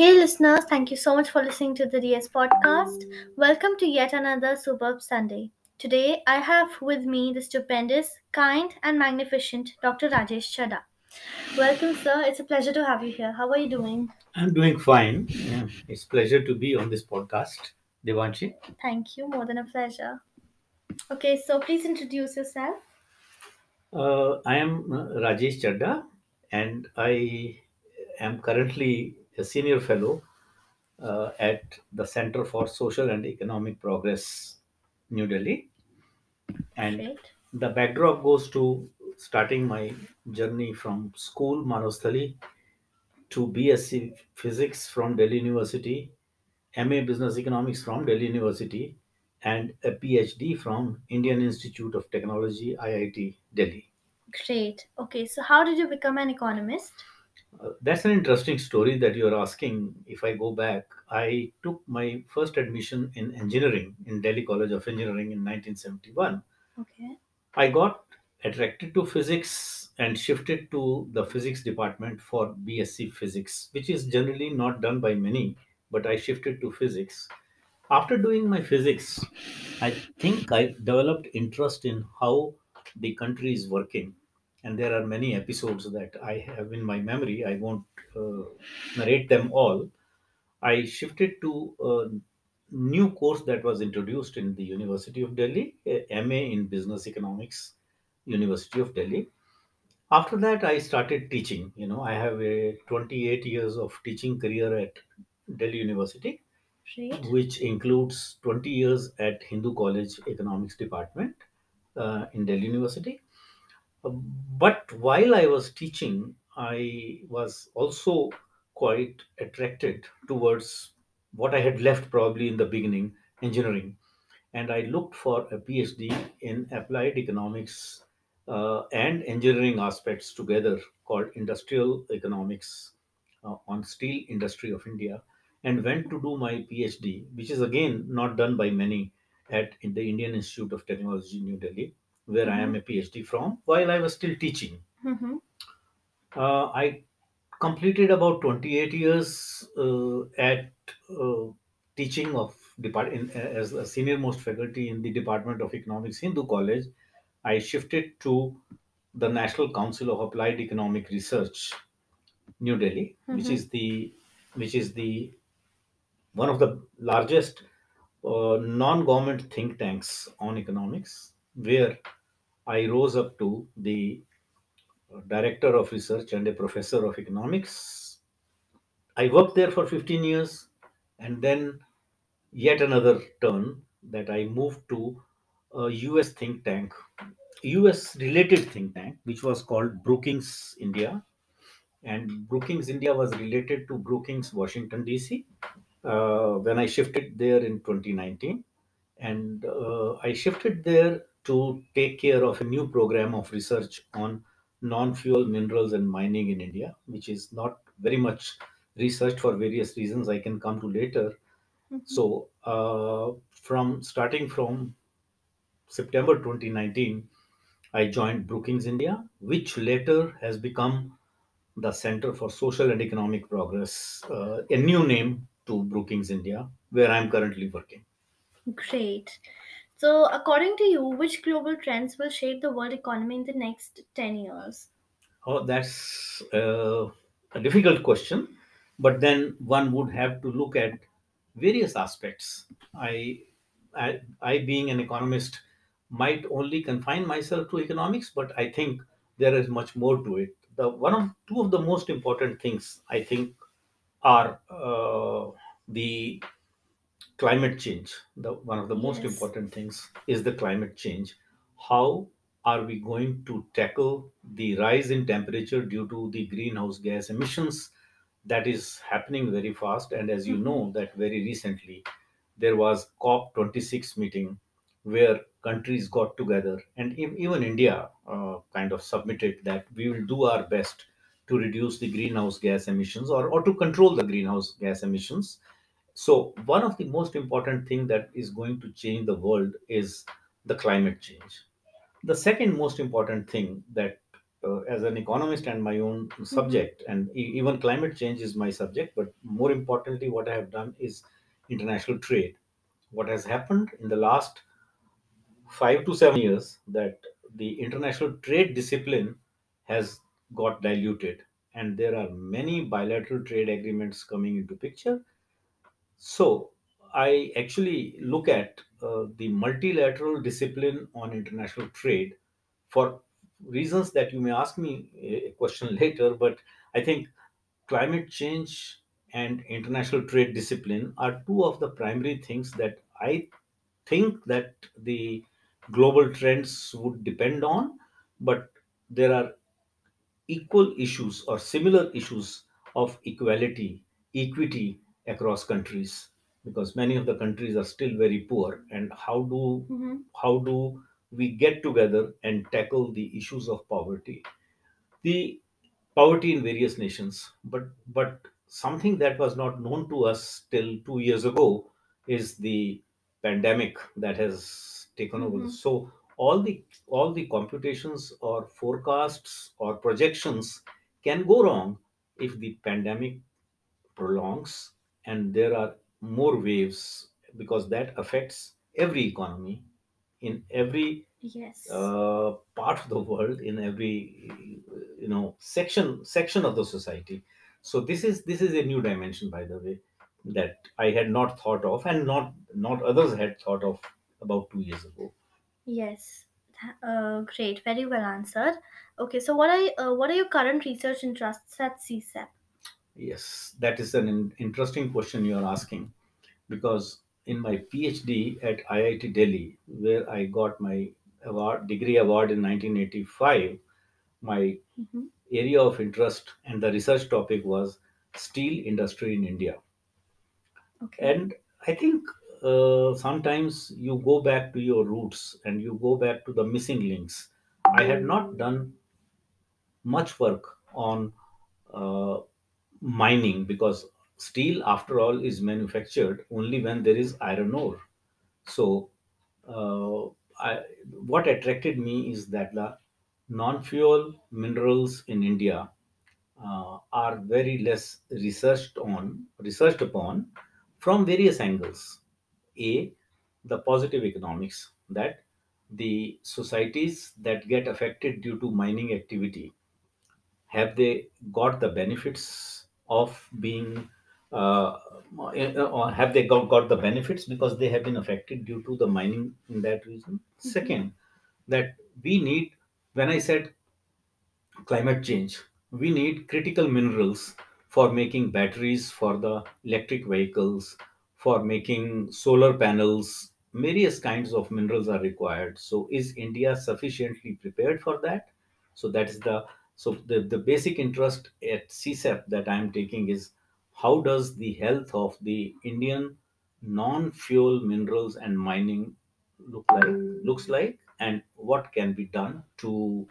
Hey listeners, thank you so much for listening to the DS podcast. Welcome to yet another superb Sunday. Today I have with me the stupendous, kind, and magnificent Dr. Rajesh Chadha. Welcome, sir. It's a pleasure to have you here. How are you doing? I'm doing fine. Yeah, it's pleasure to be on this podcast, Devanshi. Thank you. More than a pleasure. Okay, so please introduce yourself. Uh, I am uh, Rajesh Chadha, and I am currently a senior fellow uh, at the Center for Social and Economic Progress, New Delhi. And Great. the backdrop goes to starting my journey from school, Manav Sthali, to BSc Physics from Delhi University, MA Business Economics from Delhi University, and a PhD from Indian Institute of Technology, IIT Delhi. Great. Okay, so how did you become an economist? Uh, that's an interesting story that you're asking. If I go back, I took my first admission in engineering in Delhi College of Engineering in 1971. Okay. I got attracted to physics and shifted to the physics department for BSc Physics, which is generally not done by many, but I shifted to physics. After doing my physics, I think I developed interest in how the country is working. And there are many episodes that I have in my memory. I won't uh, narrate them all. I shifted to a new course that was introduced in the University of Delhi, a MA in Business Economics, University of Delhi. After that, I started teaching. You know, I have a 28 years of teaching career at Delhi University, Great. which includes 20 years at Hindu College Economics Department uh, in Delhi University. But while I was teaching, I was also quite attracted towards what I had left probably in the beginning, engineering. And I looked for a PhD in applied economics uh, and engineering aspects together called industrial economics uh, on steel industry of India and went to do my PhD, which is again not done by many at the Indian Institute of Technology, New Delhi, where I am Mm-hmm. a PhD from, while I was still teaching. Mm-hmm. Uh, I completed about 28 years uh, at uh, teaching of depart in, as a senior most faculty in the Department of Economics, Hindu College. I shifted to the National Council of Applied Economic Research, New Delhi, which Mm-hmm. is the which is the one of the largest uh, non-government think tanks on economics, where I rose up to the director of research and a professor of economics. I worked there for 15 years, and then yet another turn that I moved to a US think tank, US related think tank, which was called Brookings India. And Brookings India was related to Brookings Washington, D.C. uh, when I shifted there in 2019. And uh, I shifted there to take care of a new program of research on non fuel minerals and mining in India, which is not very much researched for various reasons I can come to later. Mm-hmm. So, uh, from starting from September 2019, I joined Brookings India, which later has become the Center for Social and Economic Progress, uh, a new name to Brookings India, where I'm currently working. Great. So, according to you, which global trends will shape the world economy in the next 10 years? Oh, that's uh, a difficult question, but then one would have to look at various aspects. I, I, I being an economist, might only confine myself to economics, but I think there is much more to it. The one of two of the most important things I think are uh, the climate change the one of the most Yes. important things is the climate change how are we going to tackle the rise in temperature due to the greenhouse gas emissions that is happening very fast and as you Mm-hmm. know that very recently there was cop 26 meeting where countries got together and even india uh, kind of submitted that we will do our best to reduce the greenhouse gas emissions or, or to control the greenhouse gas emissions so one of the most important thing that is going to change the world is the climate change. The second most important thing that uh, as an economist and my own Mm-hmm. subject, and e- even climate change is my subject. But more importantly, what I have done is international trade. What has happened in the last five to seven years that the international trade discipline has got diluted, and there are many bilateral trade agreements coming into picture so I actually look at uh, the multilateral discipline on international trade for reasons that you may ask me a question later, but I think climate change and international trade discipline are two of the primary things that I think that the global trends would depend on, but there are equal issues or similar issues of equality, equity across countries, because many of the countries are still very poor. And how do Mm-hmm. how do we get together and tackle the issues of poverty? the poverty in various nations but but something that was not known to us till 2 years ago is the pandemic that has taken over Mm-hmm. so all the all the computations or forecasts or projections can go wrong if the pandemic prolongs and there are more waves because that affects every economy in every Yes. uh, part of the world in every you know section section of the society so this is this is a new dimension by the way that i had not thought of and not not others had thought of about 2 years ago Yes. Uh, great. Very well answered. Okay. So, what are uh, what are your current research interests at CSEP? Yes that is an in- interesting question you are asking because in my phd at iit delhi where i got my award degree award in 1985 my Mm-hmm. area of interest and the research topic was steel industry in India. Okay. And I think uh, sometimes you go back to your roots and you go back to the missing links. I had not done much work on uh, mining because steel, after all, is manufactured only when there is iron ore. So, uh, I, what attracted me is that the non-fuel minerals in India uh, are very less researched on researched upon from various angles a the positive economics that the societies that get affected due to mining activity have they got the benefits of being uh, or have they got, got the benefits because they have been affected due to the mining in that region Mm-hmm. second that we need when i said climate change. We need critical minerals for making batteries for the electric vehicles, for making solar panels. Various kinds of minerals are required. So, is India sufficiently prepared for that? So, that is the so the, the basic interest at CSEP that I am taking is how does the health of the Indian non-fuel minerals and mining look like looks like and what can be done to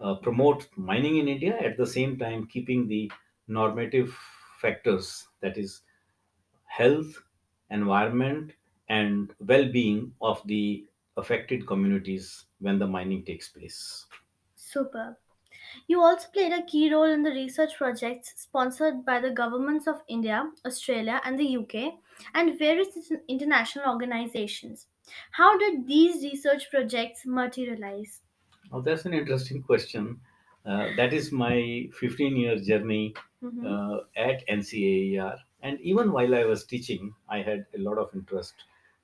uh, promote mining in India at the same time keeping the normative factors that is health, environment, and well-being of the affected communities when the mining takes place. Superb. You also played a key role in the research projects sponsored by the governments of India, Australia, and the UK, and various international organizations. How did these research projects materialize? Now that's an interesting question. Uh, that is my 15 year journey Mm-hmm. uh, at NCAER. And even while I was teaching, I had a lot of interest.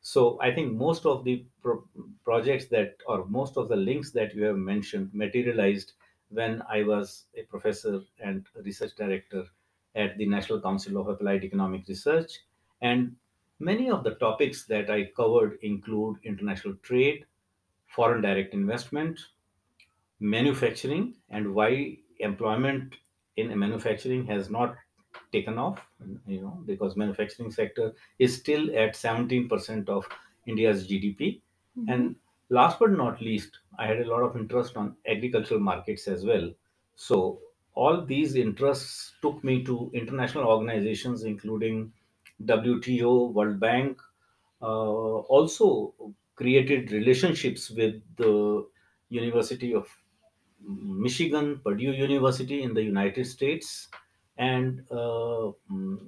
So I think most of the pro- projects that, or most of the links that you have mentioned, materialized when I was a professor and research director at the National Council of Applied Economic Research. And many of the topics that I covered include international trade, foreign direct investment, manufacturing and why employment in manufacturing has not taken off you know because manufacturing sector is still at 17% of india's gdp Mm-hmm. and last but not least i had a lot of interest on agricultural markets as well so all these interests took me to international organizations including wto world bank uh, also created relationships with the university of Michigan, Purdue University in the United States, and uh, mm,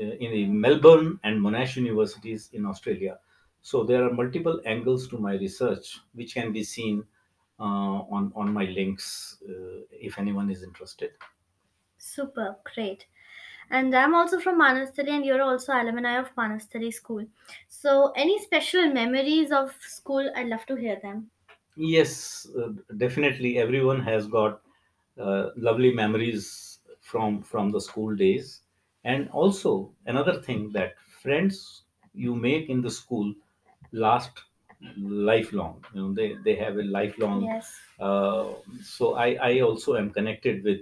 in the Melbourne and Monash universities in Australia. So there are multiple angles to my research, which can be seen uh, on on my links uh, if anyone is interested. Super, great. And I'm also from Manav Sthali, and you're also alumni of Manav Sthali School. So, any special memories of school? I'd love to hear them. Yes, uh, definitely. Everyone has got uh, lovely memories from from the school days, and also another thing that friends you make in the school last lifelong. You know, they they have a lifelong. Yes. Uh, so I I also am connected with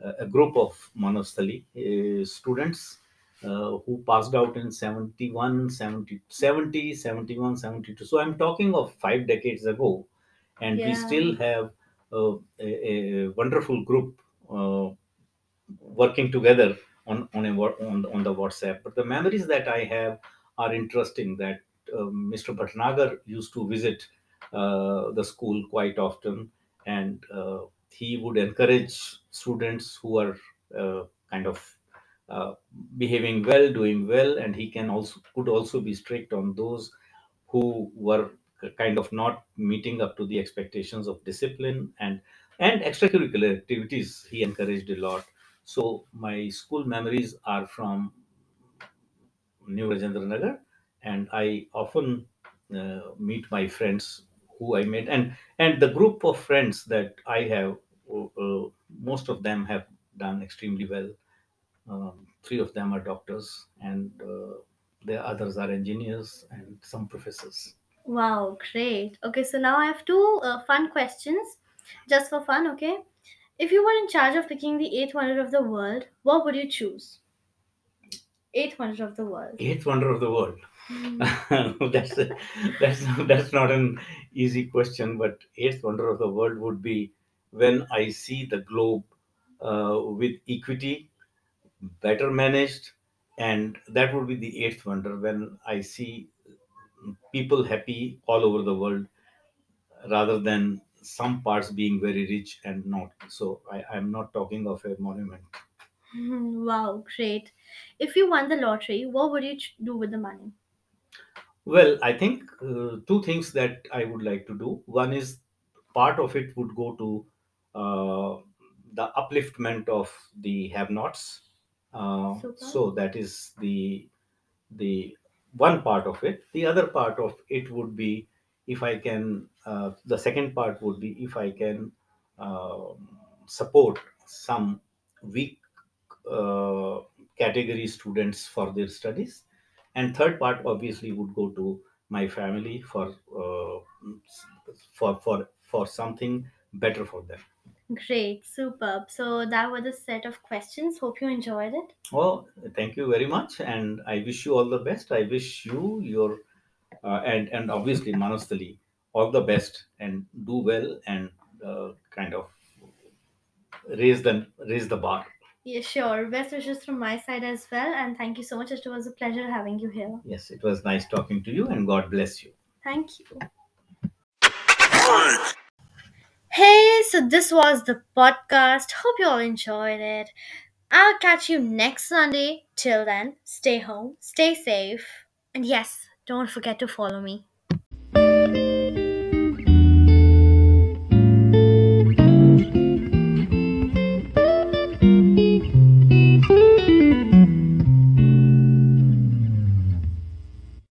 a a group of Manav Sthali uh, students uh, who passed out in 71, 70, 70, 71, 72. So I'm talking of five decades ago and we still have uh, a, a wonderful group uh, working together on on, a, on on the WhatsApp. But the memories that I have are interesting. That uh, Mr. Bhatnagar used to visit uh, the school quite often, and uh, he would encourage students who are uh, kind of uh, behaving well, doing well, and he can also could also be strict on those who were kind of not meeting up to the expectations of discipline and and extracurricular activities. He encouraged a lot. So my school memories are from new rajendra nagar and i often uh, meet my friends who i met and and the group of friends that i have uh, uh, most of them have done extremely well um, three of them are doctors and uh, the others are engineers and some professors Wow, great. Okay, so now I have two uh, fun questions just for fun, okay? If you were in charge of picking the eighth wonder of the world, what would you choose? Eighth wonder of the world. eighth wonder of the world. that's a, that's that's not an easy question but eighth wonder of the world would be when i see the globe uh, with equity better managed and that would be the eighth wonder when i see people happy all over the world rather than some parts being very rich and not so i i'm not talking of a monument wow, great. If you won the lottery, what would you do with the money? Well, I think uh, two things that I would like to do. One is part of it would go to uh, the upliftment of the have-nots. Uh, Super. so that is the the one part of it. The other part of it would be if I can. Uh, the second part would be if I can um support some weak uh, category students for their studies and third part obviously would go to my family for uh, for for for something better for them Great, superb. So that was a set of questions. Hope you enjoyed it. well thank you very much and i wish you all the best i wish you your uh, and and obviously Manav Sthali all the best and do well and uh, kind of raise the raise the bar Yeah, sure. Best wishes from my side as well. And thank you so much. It was a pleasure having you here. yes it was nice talking to you and god bless you Thank you. Hey, so this was the podcast. Hope you all enjoyed it. I'll catch you next Sunday. Till then, stay home, stay safe, and yes, don't forget to follow me.